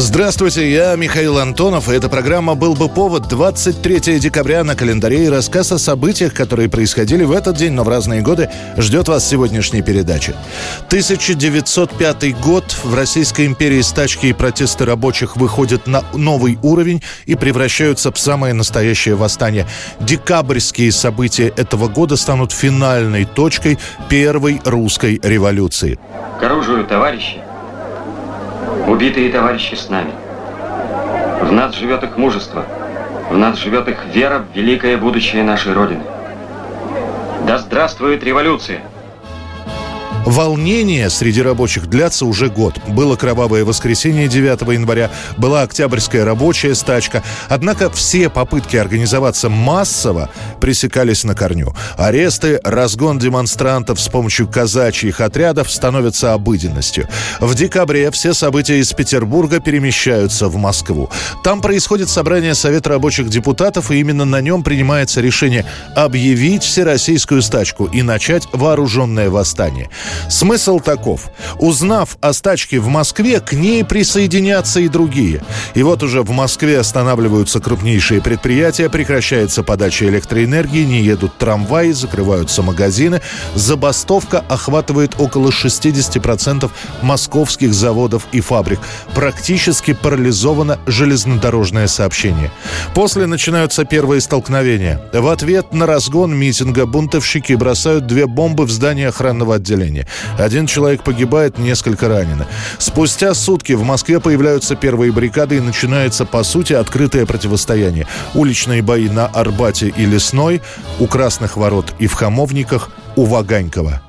Здравствуйте, я Михаил Антонов, и эта программа «Был бы повод» 23 декабря на календаре и рассказ о событиях, которые происходили в этот день, но в разные годы, ждет вас сегодняшней передачи. 1905 год. В Российской империи стачки и протесты рабочих выходят на новый уровень и превращаются в самое настоящее восстание. Декабрьские события этого года станут финальной точкой первой русской революции. К оружию, товарищи! Убитые товарищи с нами. В нас живет их мужество, в нас живет их вера в великое будущее нашей Родины. Да здравствует революция! Волнения среди рабочих длятся уже год. Было кровавое воскресенье 9 января, была октябрьская рабочая стачка. Однако все попытки организоваться массово пресекались на корню. Аресты, разгон демонстрантов с помощью казачьих отрядов становятся обыденностью. В декабре все события из Петербурга перемещаются в Москву. Там происходит собрание Совета рабочих депутатов, и именно на нем принимается решение объявить всероссийскую стачку и начать вооруженное восстание. Смысл таков. Узнав о стачке в Москве, к ней присоединятся и другие. И вот уже в Москве останавливаются крупнейшие предприятия, прекращается подача электроэнергии, не едут трамваи, закрываются магазины. Забастовка охватывает около 60% московских заводов и фабрик. Практически парализовано железнодорожное сообщение. После начинаются первые столкновения. В ответ на разгон митинга бунтовщики бросают две бомбы в здание охранного отделения. Один человек погибает, несколько ранено. Спустя сутки в Москве появляются первые баррикады и начинается, по сути, открытое противостояние. Уличные бои на Арбате и Лесной, у Красных ворот и в Хамовниках, у Ваганькова.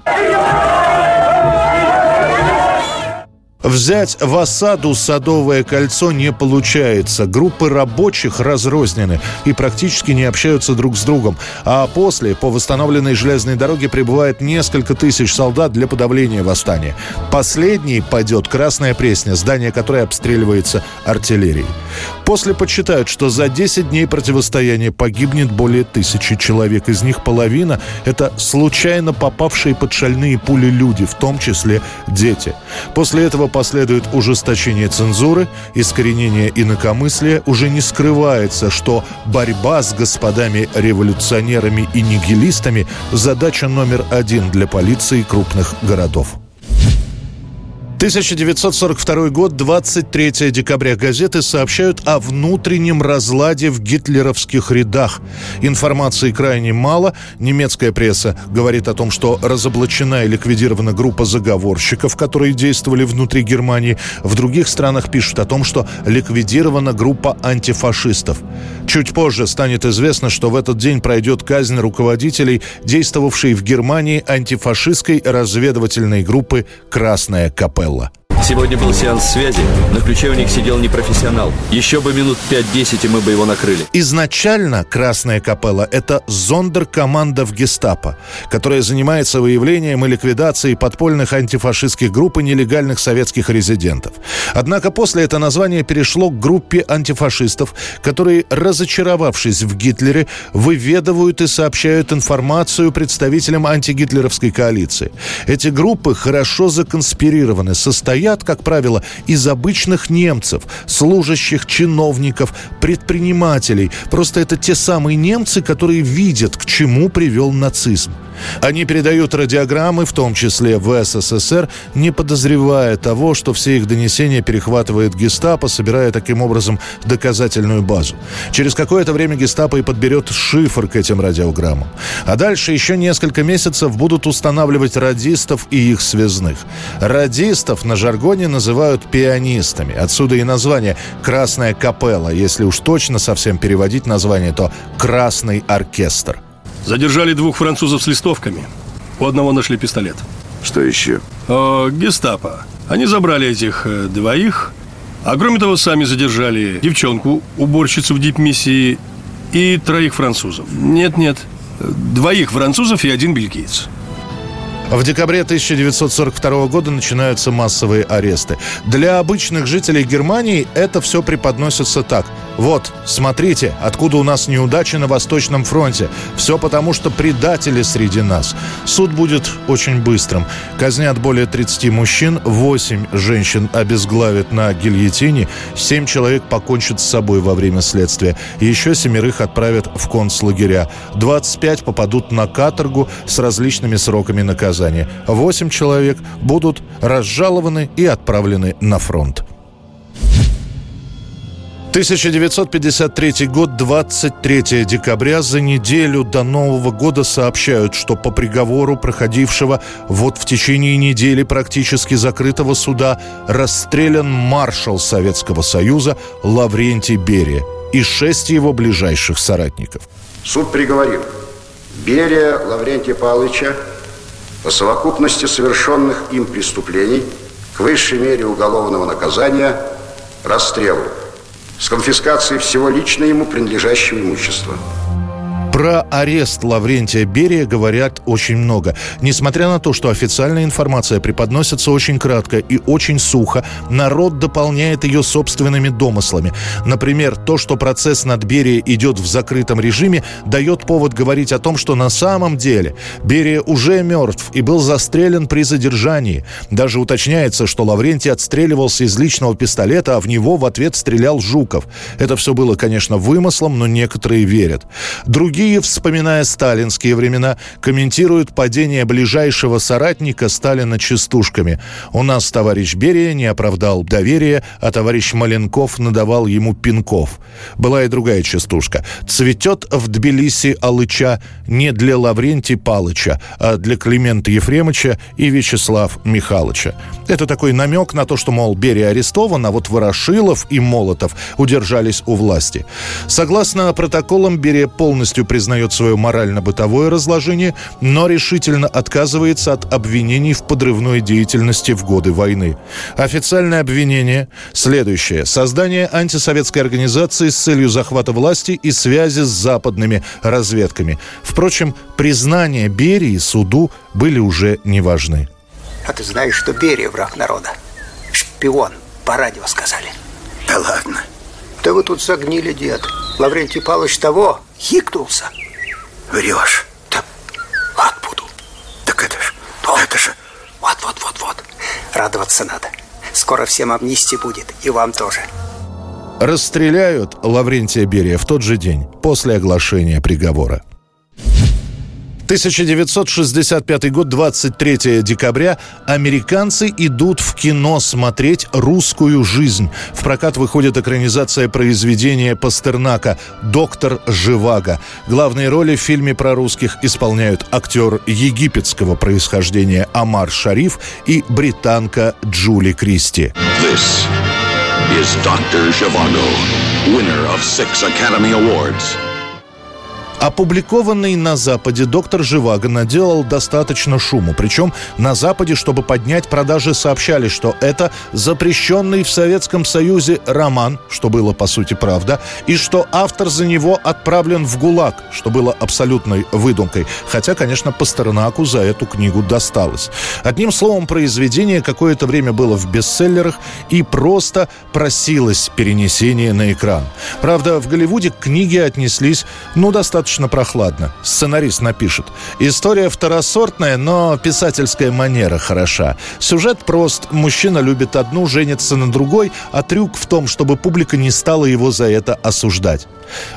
Взять в осаду Садовое кольцо не получается. Группы рабочих разрознены и практически не общаются друг с другом. А после, по восстановленной железной дороге, прибывает несколько тысяч солдат для подавления восстания. Последний пойдет Красная Пресня, здание которой обстреливается артиллерией. После подсчитают, что за 10 дней противостояния погибнет более тысячи человек. Из них половина – это случайно попавшие под шальные пули люди, в том числе дети. После этого последует ужесточение цензуры, искоренение инакомыслия. Уже не скрывается, что борьба с господами-революционерами и нигилистами – задача номер один для полиции крупных городов. 1942 год, 23 декабря. Газеты сообщают о внутреннем разладе в гитлеровских рядах. Информации крайне мало. Немецкая пресса говорит о том, что разоблачена и ликвидирована группа заговорщиков, которые действовали внутри Германии. В других странах пишут о том, что ликвидирована группа антифашистов. Чуть позже станет известно, что в этот день пройдет казнь руководителей, действовавшей в Германии антифашистской разведывательной группы «Красная капелла». Мелла. Сегодня был сеанс связи. На ключе у них сидел непрофессионал. Еще бы минут 5-10, и мы бы его накрыли. Изначально «Красная капелла» — это зондеркоманда в гестапо, которая занимается выявлением и ликвидацией подпольных антифашистских групп и нелегальных советских резидентов. Однако после это название перешло к группе антифашистов, которые, разочаровавшись в Гитлере, выведывают и сообщают информацию представителям антигитлеровской коалиции. Эти группы хорошо законспирированы, состоят состоят, как правило, из обычных немцев, служащих чиновников, предпринимателей. Просто это те самые немцы, которые видят, к чему привел нацизм. Они передают радиограммы, в том числе в СССР, не подозревая того, что все их донесения перехватывает гестапо, собирая таким образом доказательную базу. Через какое-то время гестапо и подберет шифр к этим радиограммам. А дальше еще несколько месяцев будут устанавливать радистов и их связных. Радистов на жаргоне называют пианистами. Отсюда и название «Красная капелла». Если уж точно совсем переводить название, то «Красный оркестр». Задержали двух французов с листовками. У одного нашли пистолет. Что еще? О, гестапо. Они забрали этих э, двоих, а кроме того, сами задержали девчонку, уборщицу в дипмиссии, и троих французов. Нет-нет, двоих французов и один бельгиец. В декабре 1942 года начинаются массовые аресты. Для обычных жителей Германии это все преподносится так. Вот, смотрите, откуда у нас неудачи на Восточном фронте. Все потому, что предатели среди нас. Суд будет очень быстрым. Казнят более 30 мужчин, 8 женщин обезглавят на гильотине, 7 человек покончат с собой во время следствия. Еще семерых отправят в концлагеря. 25 попадут на каторгу с различными сроками наказания наказание. Восемь человек будут разжалованы и отправлены на фронт. 1953 год, 23 декабря, за неделю до Нового года сообщают, что по приговору проходившего вот в течение недели практически закрытого суда расстрелян маршал Советского Союза Лаврентий Берия и шесть его ближайших соратников. Суд приговорил Берия Лаврентия Павловича по совокупности совершенных им преступлений к высшей мере уголовного наказания расстрелу с конфискацией всего лично ему принадлежащего имущества. Про арест Лаврентия Берия говорят очень много. Несмотря на то, что официальная информация преподносится очень кратко и очень сухо, народ дополняет ее собственными домыслами. Например, то, что процесс над Берия идет в закрытом режиме, дает повод говорить о том, что на самом деле Берия уже мертв и был застрелен при задержании. Даже уточняется, что Лаврентий отстреливался из личного пистолета, а в него в ответ стрелял Жуков. Это все было, конечно, вымыслом, но некоторые верят. Другие Другие, вспоминая сталинские времена, комментируют падение ближайшего соратника Сталина частушками. У нас товарищ Берия не оправдал доверия, а товарищ Маленков надавал ему пинков. Была и другая частушка. «Цветет в Тбилиси алыча не для Лаврентия Палыча, а для Климента Ефремовича и Вячеслав Михайловича». Это такой намек на то, что, мол, Берия арестован, а вот Ворошилов и Молотов удержались у власти. Согласно протоколам, Берия полностью признает свое морально-бытовое разложение, но решительно отказывается от обвинений в подрывной деятельности в годы войны. Официальное обвинение следующее. Создание антисоветской организации с целью захвата власти и связи с западными разведками. Впрочем, признания Берии суду были уже не важны. А ты знаешь, что Берия враг народа? Шпион, по радио сказали. Да ладно. Да вы тут загнили, дед. Лаврентий Павлович того хикнулся. Врешь. Да ад буду. Так это же, ну, это же... Вот, вот, вот, вот. Радоваться надо. Скоро всем амнистия будет, и вам тоже. Расстреляют Лаврентия Берия в тот же день, после оглашения приговора. 1965 год, 23 декабря. Американцы идут в кино смотреть «Русскую жизнь». В прокат выходит экранизация произведения Пастернака «Доктор Живаго». Главные роли в фильме про русских исполняют актер египетского происхождения Амар Шариф и британка Джули Кристи. This is Dr. Zhivago, winner of six Academy Awards – Опубликованный на Западе доктор Живаго наделал достаточно шуму. Причем на Западе, чтобы поднять продажи, сообщали, что это запрещенный в Советском Союзе роман, что было по сути правда, и что автор за него отправлен в ГУЛАГ, что было абсолютной выдумкой. Хотя, конечно, Пастернаку за эту книгу досталось. Одним словом, произведение какое-то время было в бестселлерах и просто просилось перенесение на экран. Правда, в Голливуде к книге отнеслись, ну, достаточно достаточно прохладно. Сценарист напишет. История второсортная, но писательская манера хороша. Сюжет прост. Мужчина любит одну, женится на другой, а трюк в том, чтобы публика не стала его за это осуждать.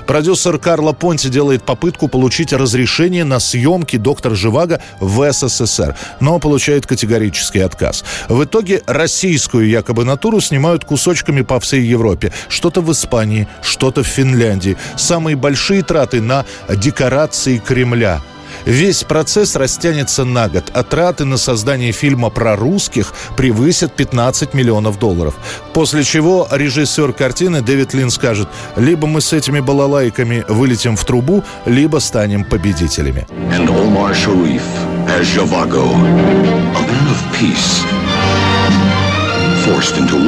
Продюсер Карло Понти делает попытку получить разрешение на съемки «Доктор Живаго» в СССР, но получает категорический отказ. В итоге российскую якобы натуру снимают кусочками по всей Европе. Что-то в Испании, что-то в Финляндии. Самые большие траты на декорации Кремля – Весь процесс растянется на год, а траты на создание фильма про русских превысят 15 миллионов долларов. После чего режиссер картины Дэвид Лин скажет, либо мы с этими балалайками вылетим в трубу, либо станем победителями. Forced into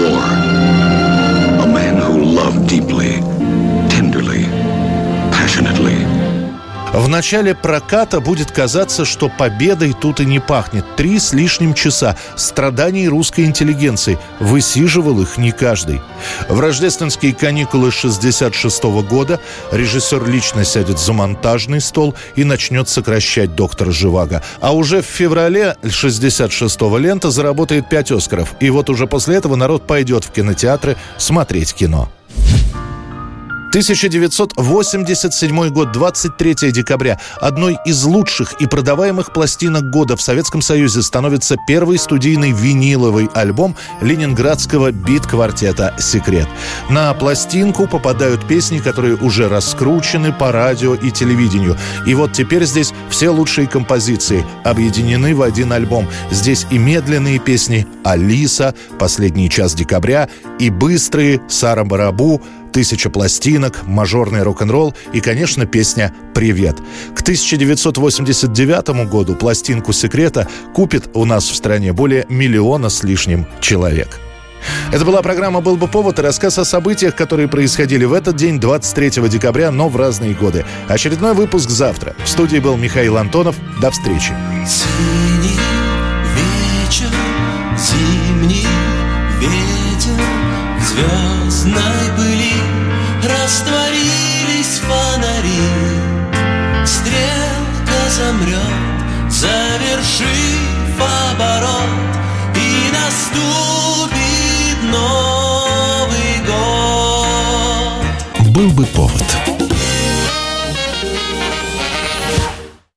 начале проката будет казаться, что победой тут и не пахнет. Три с лишним часа страданий русской интеллигенции. Высиживал их не каждый. В рождественские каникулы 66 года режиссер лично сядет за монтажный стол и начнет сокращать доктора Живаго. А уже в феврале 66-го лента заработает 5 Оскаров. И вот уже после этого народ пойдет в кинотеатры смотреть кино. 1987 год, 23 декабря. Одной из лучших и продаваемых пластинок года в Советском Союзе становится первый студийный виниловый альбом ленинградского бит-квартета «Секрет». На пластинку попадают песни, которые уже раскручены по радио и телевидению. И вот теперь здесь все лучшие композиции объединены в один альбом. Здесь и медленные песни «Алиса», «Последний час декабря», и быстрые «Сара Барабу», тысяча пластинок, мажорный рок-н-ролл и, конечно, песня «Привет». К 1989 году пластинку «Секрета» купит у нас в стране более миллиона с лишним человек. Это была программа «Был бы повод» и рассказ о событиях, которые происходили в этот день, 23 декабря, но в разные годы. Очередной выпуск завтра. В студии был Михаил Антонов. До встречи. Синий вечер, зимний ветер, звездной пыли растворились фонари. Стрелка замрет, завершив оборот. Был бы повод.